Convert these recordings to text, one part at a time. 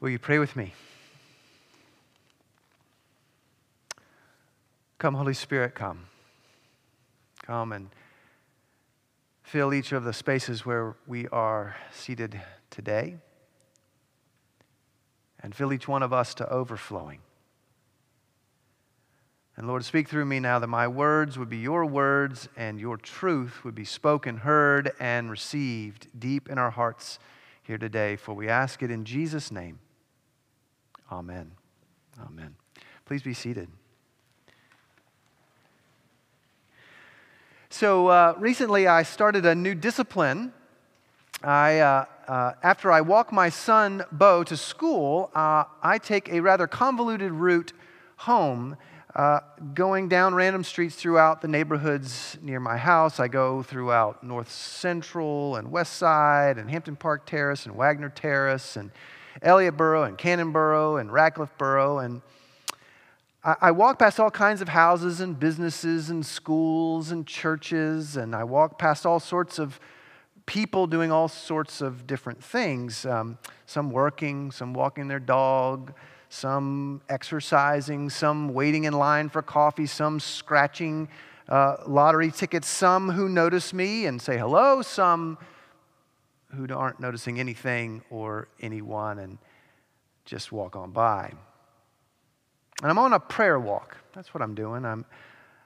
Will you pray with me? Come, Holy Spirit, come. Come and fill each of the spaces where we are seated today. And fill each one of us to overflowing. And Lord, speak through me now that my words would be your words and your truth would be spoken, heard, and received deep in our hearts here today. For we ask it in Jesus' name. Amen. Amen. Please be seated. So, uh, recently I started a new discipline. I, uh, uh, after I walk my son, Bo, to school, uh, I take a rather convoluted route home, uh, going down random streets throughout the neighborhoods near my house. I go throughout North Central and West Side and Hampton Park Terrace and Wagener Terrace and Elliotborough and Cannonborough and Radcliffeborough. And I, I walk past all kinds of houses and businesses and schools and churches, and I walk past all sorts of people doing all sorts of different things. Um, some working, some walking their dog, some exercising, some waiting in line for coffee, some scratching uh, lottery tickets, some who notice me and say hello, some who aren't noticing anything or anyone and just walk on by. And I'm on a prayer walk. That's what I'm doing. I'm,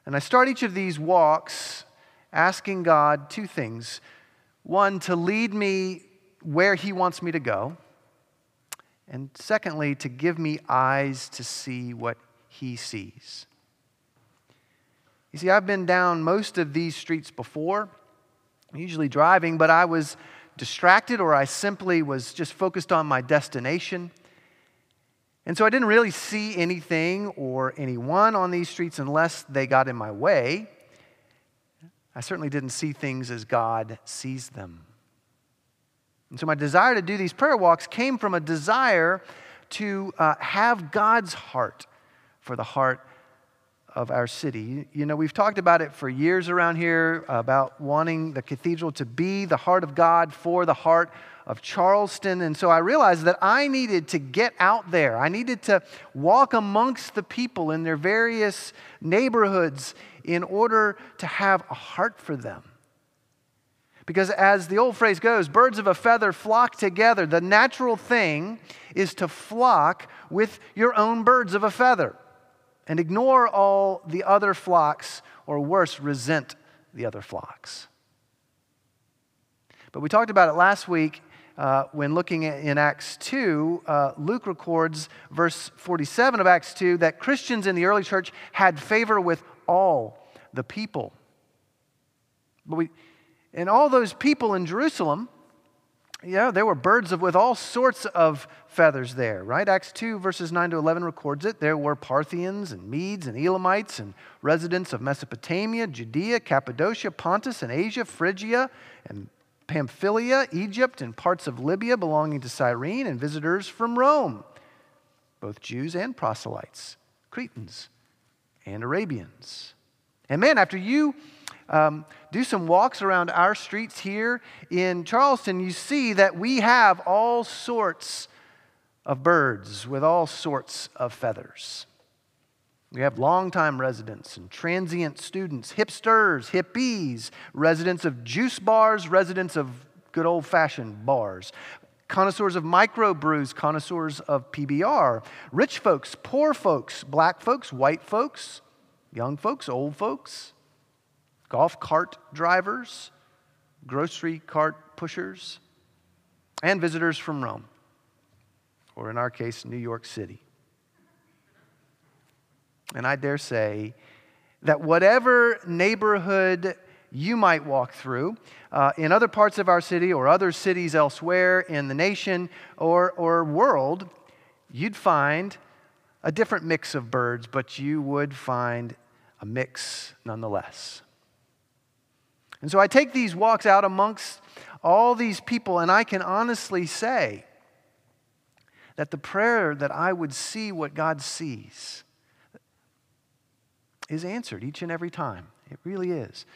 and I start each of these walks asking God two things one, to lead me where He wants me to go, and secondly, to give me eyes to see what He sees. You see, I've been down most of these streets before, usually driving, but I was distracted or I simply was just focused on my destination. And so I didn't really see anything or anyone on these streets unless they got in my way. I certainly didn't see things as God sees them. And so my desire to do these prayer walks came from a desire to uh, have God's heart for the heart of our city. You know, we've talked about it for years around here about wanting the cathedral to be the heart of God for the heart of Charleston. And so I realized that I needed to get out there. I needed to walk amongst the people in their various neighborhoods in order to have a heart for them. Because as the old phrase goes, birds of a feather flock together. The natural thing is to flock with your own birds of a feather and ignore all the other flocks, or worse, resent the other flocks. But we talked about it last week uh, when looking at, in Acts 2. Uh, Luke records, verse 47 of Acts 2, that Christians in the early church had favor with all the people. But we, and all those people in Jerusalem, yeah, there were birds of, with all sorts of feathers there, right? Acts 2, verses 9 to 11 records it. There were Parthians and Medes and Elamites and residents of Mesopotamia, Judea, Cappadocia, Pontus and Asia, Phrygia and Pamphylia, Egypt, and parts of Libya belonging to Cyrene, and visitors from Rome, both Jews and proselytes, Cretans and Arabians. And man, after you um, do some walks around our streets here in Charleston, you see that we have all sorts of birds with all sorts of feathers. We have longtime residents and transient students, hipsters, hippies, residents of juice bars, residents of good old fashioned bars, connoisseurs of microbrews, connoisseurs of PBR, rich folks, poor folks, black folks, white folks, young folks, old folks, golf cart drivers, grocery cart pushers, and visitors from Rome, or in our case, New York City. And I dare say that whatever neighborhood you might walk through uh, in other parts of our city or other cities elsewhere in the nation or, or world, you'd find a different mix of birds, but you would find a mix nonetheless. And so I take these walks out amongst all these people, and I can honestly say that the prayer that I would see what God sees is answered each and every time. It really is.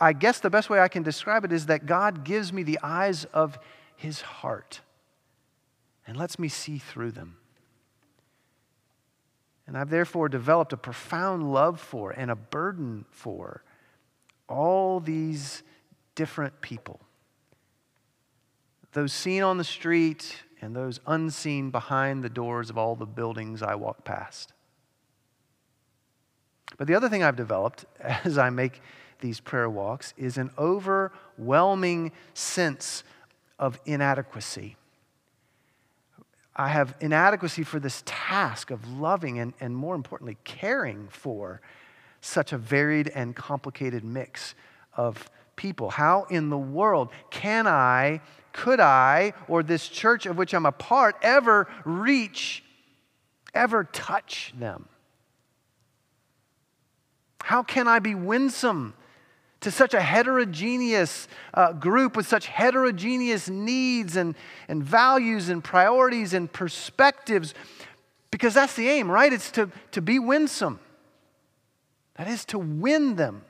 I guess the best way I can describe it is that God gives me the eyes of his heart. and lets me see through them. And I've therefore developed a profound love for and a burden for all these different people. Those seen on the street and those unseen behind the doors of all the buildings I walk past. But the other thing I've developed as I make these prayer walks is an overwhelming sense of inadequacy. I have inadequacy for this task of loving and, and more importantly, caring for such a varied and complicated mix of people. How in the world can I, could I, or this church of which I'm a part, ever reach, ever touch them? How can I be winsome to such a heterogeneous uh, group with such heterogeneous needs and, and values and priorities and perspectives. Because that's the aim, right? It's to, to be winsome. That is to win them.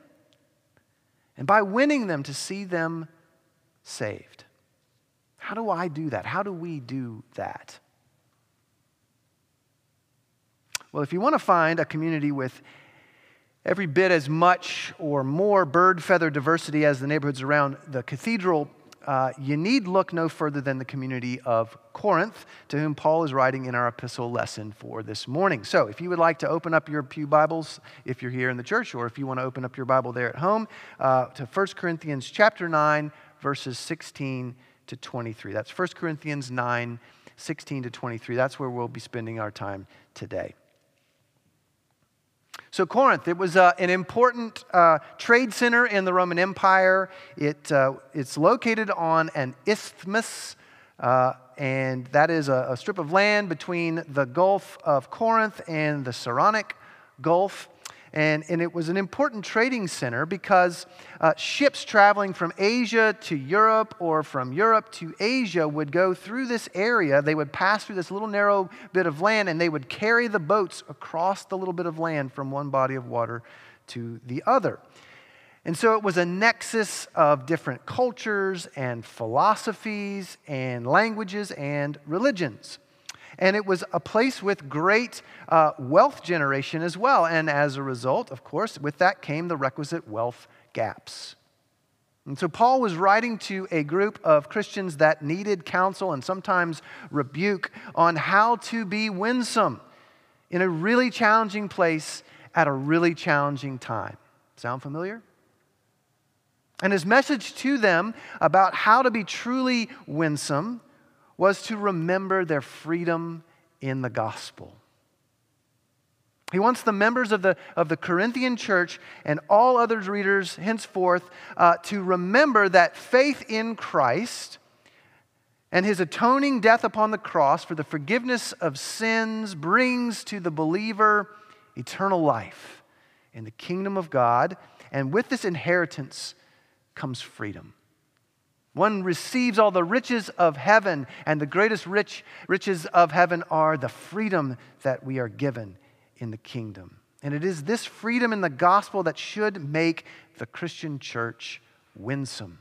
And by winning them, to see them saved. How do I do that? How do we do that? Well, if you want to find a community with every bit as much or more bird feather diversity as the neighborhoods around the cathedral, uh, you need look no further than the community of Corinth, to whom Paul is writing in our epistle lesson for this morning. So, if you would like to open up your Pew Bibles, if you're here in the church, or if you want to open up your Bible there at home, uh, to 1 Corinthians chapter 9, verses 16 to 23. That's 1 Corinthians 9, 16 to 23. That's where we'll be spending our time today. So, Corinth, it was uh, an important uh, trade center in the Roman Empire. It, uh, it's located on an isthmus, uh, and that is a, a strip of land between the Gulf of Corinth and the Saronic Gulf. And, and it was an important trading center because uh, ships traveling from Asia to Europe or from Europe to Asia would go through this area. They would pass through this little narrow bit of land and they would carry the boats across the little bit of land from one body of water to the other. And so it was a nexus of different cultures and philosophies and languages and religions. And it was a place with great uh, wealth generation as well. And as a result, of course, with that came the requisite wealth gaps. And so Paul was writing to a group of Christians that needed counsel and sometimes rebuke on how to be winsome in a really challenging place at a really challenging time. Sound familiar? And his message to them about how to be truly winsome was to remember their freedom in the gospel. He wants the members of the, of the Corinthian church and all other readers henceforth uh, to remember that faith in Christ and his atoning death upon the cross for the forgiveness of sins brings to the believer eternal life in the kingdom of God. And with this inheritance comes freedom. One receives all the riches of heaven, and the greatest rich, riches of heaven are the freedom that we are given in the kingdom. And it is this freedom in the gospel that should make the Christian church winsome.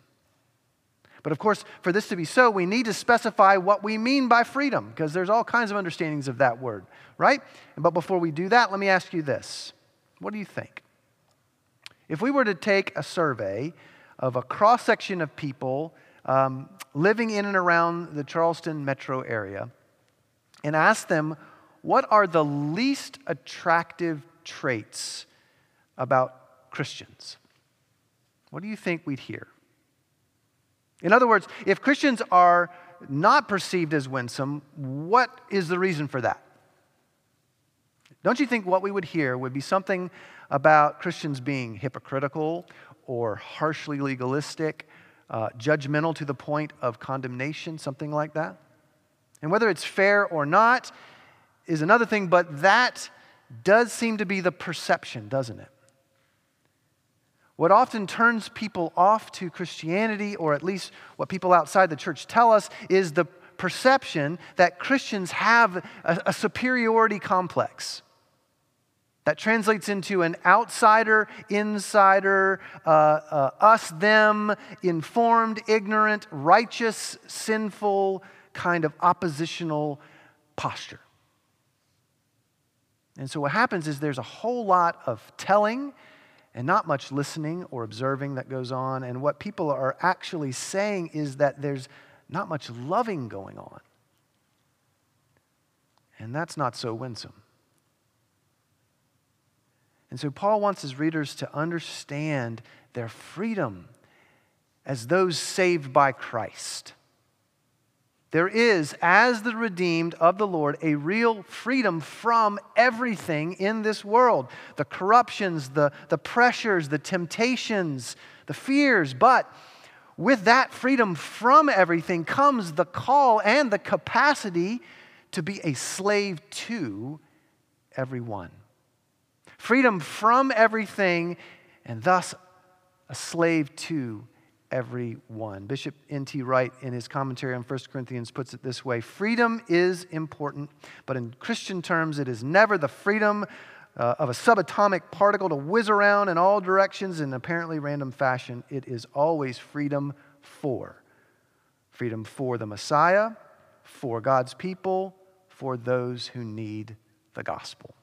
But of course, for this to be so, we need to specify what we mean by freedom, because there's all kinds of understandings of that word, right? But before we do that, let me ask you this What do you think? If we were to take a survey of a cross section of people um, living in and around the Charleston metro area and ask them what are the least attractive traits about Christians? What do you think we'd hear? In other words, if Christians are not perceived as winsome, what is the reason for that? Don't you think what we would hear would be something about Christians being hypocritical or harshly legalistic uh, judgmental to the point of condemnation, something like that. And whether it's fair or not is another thing, but that does seem to be the perception, doesn't it? What often turns people off to Christianity, or at least what people outside the church tell us, is the perception that Christians have a, a superiority complex. That translates into an outsider, insider, uh, uh, us, them, informed, ignorant, righteous, sinful kind of oppositional posture. And so what happens is there's a whole lot of telling and not much listening or observing that goes on. And what people are actually saying is that there's not much loving going on. And that's not so winsome. And so Paul wants his readers to understand their freedom as those saved by Christ. There is, as the redeemed of the Lord, a real freedom from everything in this world the corruptions, the, the pressures, the temptations, the fears. But with that freedom from everything comes the call and the capacity to be a slave to everyone. Freedom from everything, and thus a slave to everyone. Bishop N.T. Wright, in his commentary on 1 Corinthians, puts it this way Freedom is important, but in Christian terms, it is never the freedom uh, of a subatomic particle to whiz around in all directions in apparently random fashion. It is always freedom for. Freedom for the Messiah, for God's people, for those who need the gospel.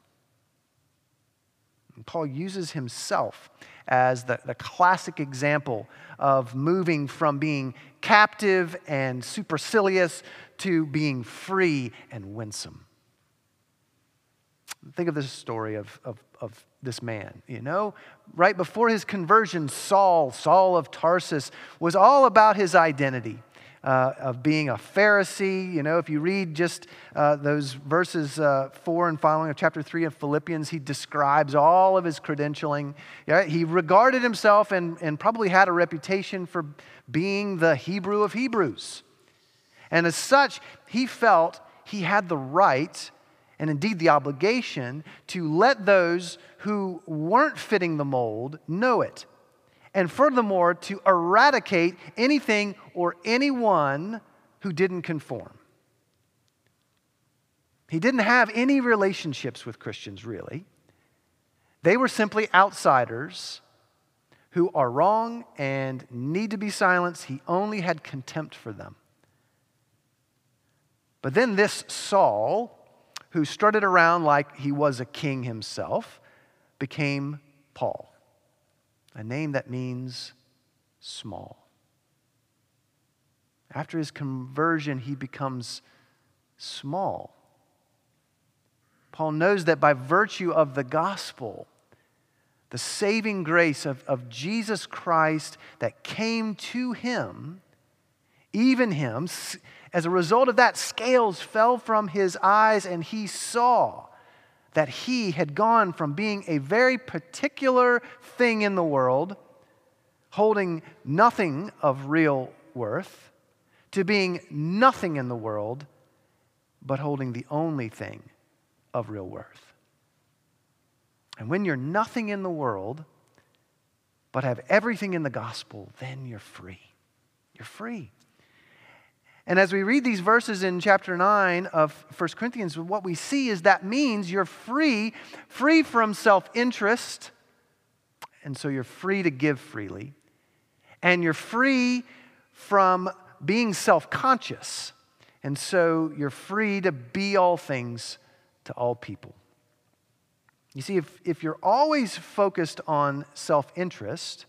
And Paul uses himself as the, the classic example of moving from being captive and supercilious to being free and winsome. Think of this story of, of, of this man. You know, right before his conversion, Saul, Saul of Tarsus, was all about his identity uh, of being a Pharisee. You know, if you read just uh, those verses uh, four and following of chapter three of Philippians, he describes all of his credentialing. Yeah, he regarded himself and, and probably had a reputation for being the Hebrew of Hebrews. And as such, he felt he had the right and indeed the obligation to let those who weren't fitting the mold know it and furthermore, to eradicate anything or anyone who didn't conform. He didn't have any relationships with Christians, really. They were simply outsiders who are wrong and need to be silenced. He only had contempt for them. But then this Saul, who strutted around like he was a king himself, became Paul a name that means small. After his conversion, he becomes small. Paul knows that by virtue of the gospel, the saving grace of, of Jesus Christ that came to him, even him, as a result of that, scales fell from his eyes and he saw that he had gone from being a very particular thing in the world, holding nothing of real worth, to being nothing in the world, but holding the only thing of real worth. And when you're nothing in the world, but have everything in the gospel, then you're free. You're free. And as we read these verses in chapter 9 of 1 Corinthians, what we see is that means you're free, free from self interest, and so you're free to give freely, and you're free from being self conscious, and so you're free to be all things to all people. You see, if, if you're always focused on self interest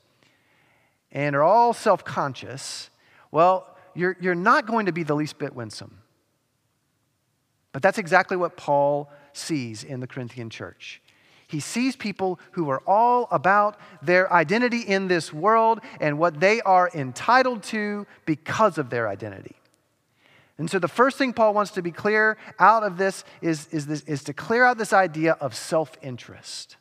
and are all self conscious, well, you're, you're not going to be the least bit winsome. But that's exactly what Paul sees in the Corinthian church. He sees people who are all about their identity in this world and what they are entitled to because of their identity. And so, the first thing Paul wants to be clear out of this is, is, this, is to clear out this idea of self interest.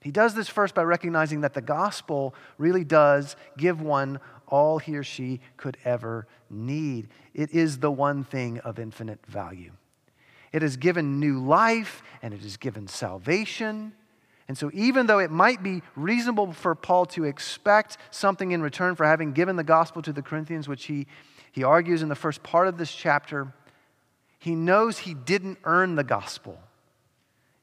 He does this first by recognizing that the gospel really does give one all he or she could ever need. It is the one thing of infinite value. It has given new life and it has given salvation. And so, even though it might be reasonable for Paul to expect something in return for having given the gospel to the Corinthians, which he, he argues in the first part of this chapter, he knows he didn't earn the gospel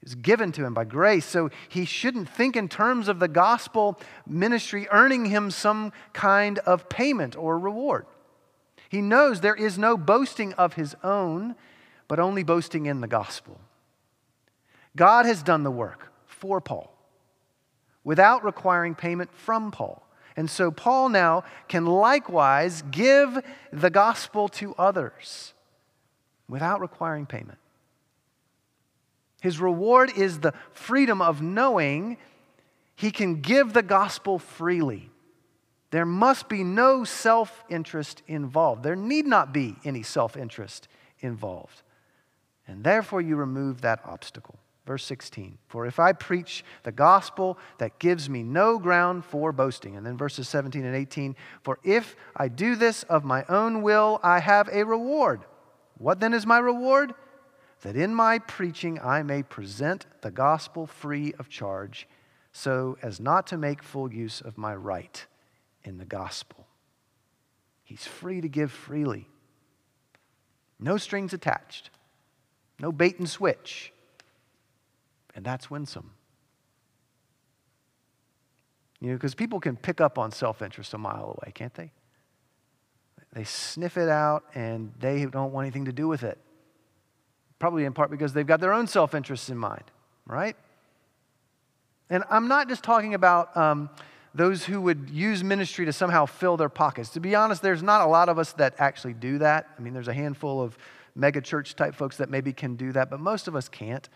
is given to him by grace. So he shouldn't think in terms of the gospel ministry earning him some kind of payment or reward. He knows there is no boasting of his own, but only boasting in the gospel. God has done the work for Paul without requiring payment from Paul. And so Paul now can likewise give the gospel to others without requiring payment. His reward is the freedom of knowing he can give the gospel freely. There must be no self interest involved. There need not be any self interest involved. And therefore, you remove that obstacle. Verse 16 For if I preach the gospel, that gives me no ground for boasting. And then verses 17 and 18 For if I do this of my own will, I have a reward. What then is my reward? That in my preaching I may present the gospel free of charge, so as not to make full use of my right in the gospel. He's free to give freely. No strings attached, no bait and switch. And that's winsome. You know, because people can pick up on self interest a mile away, can't they? They sniff it out and they don't want anything to do with it. Probably in part because they've got their own self interests in mind, right? And I'm not just talking about um, those who would use ministry to somehow fill their pockets. To be honest, there's not a lot of us that actually do that. I mean, there's a handful of mega church type folks that maybe can do that, but most of us can't.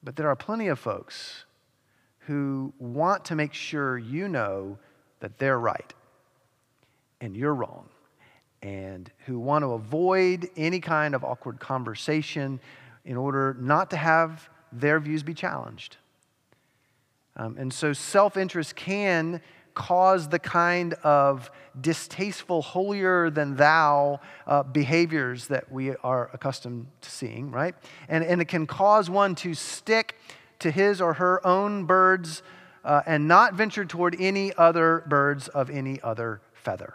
But there are plenty of folks who want to make sure you know that they're right and you're wrong, and who want to avoid any kind of awkward conversation in order not to have their views be challenged. Um, and so self interest can cause the kind of distasteful, holier than thou uh, behaviors that we are accustomed to seeing, right? And, and it can cause one to stick to his or her own birds uh, and not venture toward any other birds of any other feather.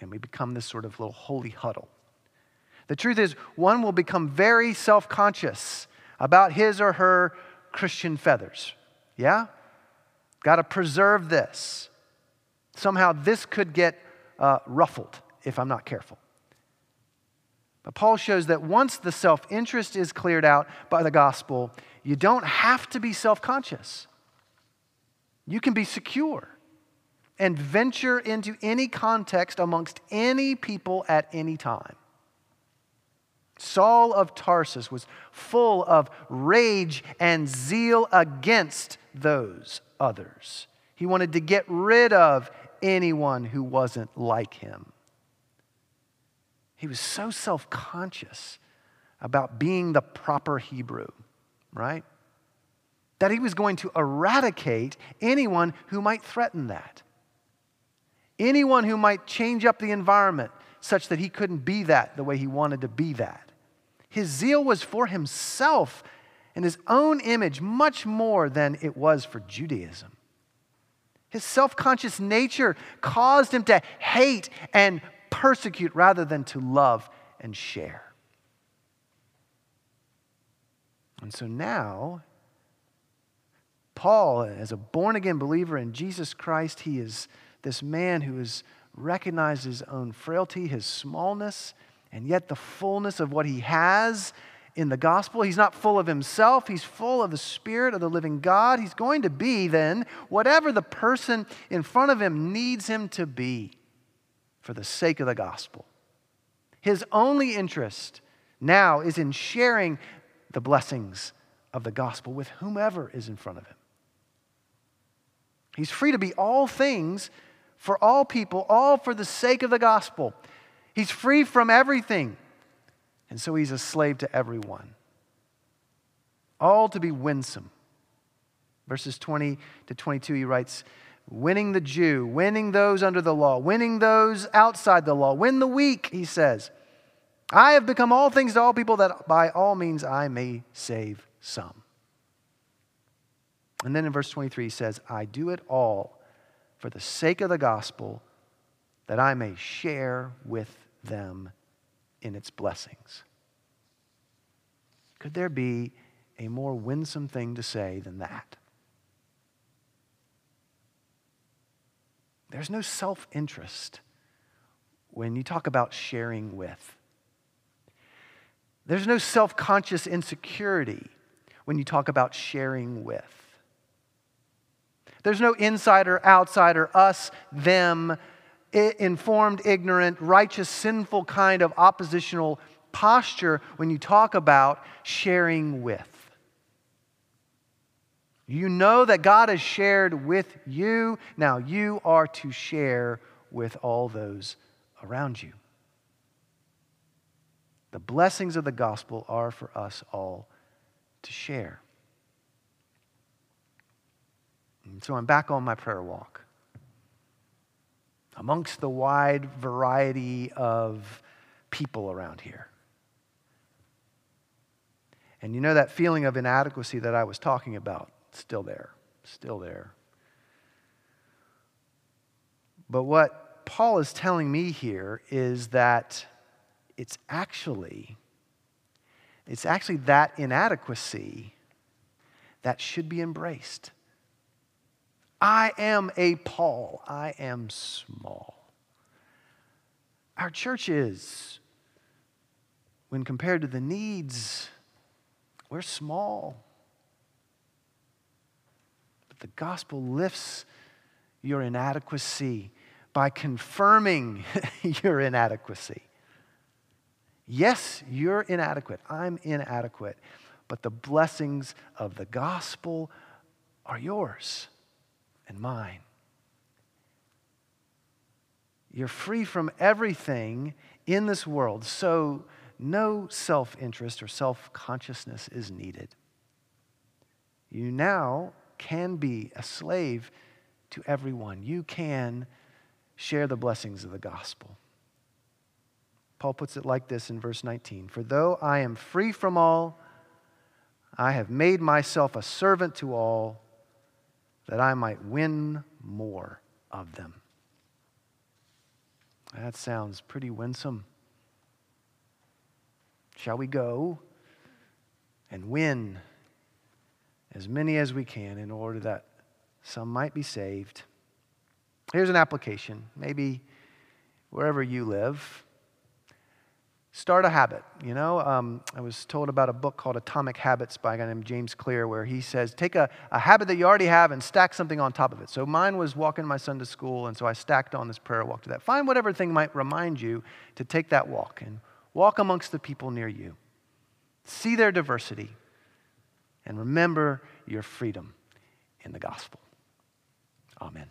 And we become this sort of little holy huddle. The truth is, one will become very self conscious about his or her Christian feathers yeah? Got to preserve this. Somehow this could get uh, ruffled if I'm not careful. But Paul shows that once the self interest is cleared out by the gospel, you don't have to be self conscious. You can be secure and venture into any context amongst any people at any time. Saul of Tarsus was full of rage and zeal against those others. He wanted to get rid of anyone who wasn't like him. He was so self conscious about being the proper Hebrew, right? That he was going to eradicate anyone who might threaten that. Anyone who might change up the environment such that he couldn't be that the way he wanted to be that. His zeal was for himself and his own image much more than it was for Judaism. His self conscious nature caused him to hate and persecute rather than to love and share. And so now, Paul, as a born again believer in Jesus Christ, he is this man who has recognized his own frailty, his smallness, and yet the fullness of what he has in the gospel. He's not full of himself, he's full of the Spirit of the living God. He's going to be then whatever the person in front of him needs him to be for the sake of the gospel. His only interest now is in sharing the blessings of the gospel with whomever is in front of him. He's free to be all things for all people, all for the sake of the gospel. He's free from everything. And so he's a slave to everyone. All to be winsome. Verses 20 to 22, he writes, winning the Jew, winning those under the law, winning those outside the law, win the weak, he says. I have become all things to all people that by all means I may save some. And then in verse 23, he says, I do it all for the sake of the gospel that I may share with them in its blessings. Could there be a more winsome thing to say than that? There's no self interest when you talk about sharing with. There's no self conscious insecurity when you talk about sharing with. There's no insider, outsider, us, them, informed, ignorant, righteous, sinful kind of oppositional posture when you talk about sharing with. You know that God has shared with you. Now you are to share with all those around you. The blessings of the gospel are for us all to share. And so I'm back on my prayer walk. Amongst the wide variety of people around here. And you know that feeling of inadequacy that I was talking about? Still there, still there. But what Paul is telling me here is that it's actually it's actually that inadequacy that should be embraced. I am a Paul. I am small. Our church is, when compared to the needs, we're small. But the gospel lifts your inadequacy by confirming your inadequacy. Yes, you're inadequate. I'm inadequate. But the blessings of the gospel are yours and mine. You're free from everything in this world, so no self interest or self consciousness is needed. You now can be a slave to everyone. You can share the blessings of the gospel. Paul puts it like this in verse 19 For though I am free from all, I have made myself a servant to all that I might win more of them. That sounds pretty winsome. Shall we go and win as many as we can in order that some might be saved? Here's an application. Maybe wherever you live, start a habit. You know, um, I was told about a book called Atomic Habits by a guy named James Clear, where he says, take a, a habit that you already have and stack something on top of it. So mine was walking my son to school, and so I stacked on this prayer walk to that. Find whatever thing might remind you to take that walk and walk amongst the people near you. See their diversity and remember your freedom in the gospel. Amen.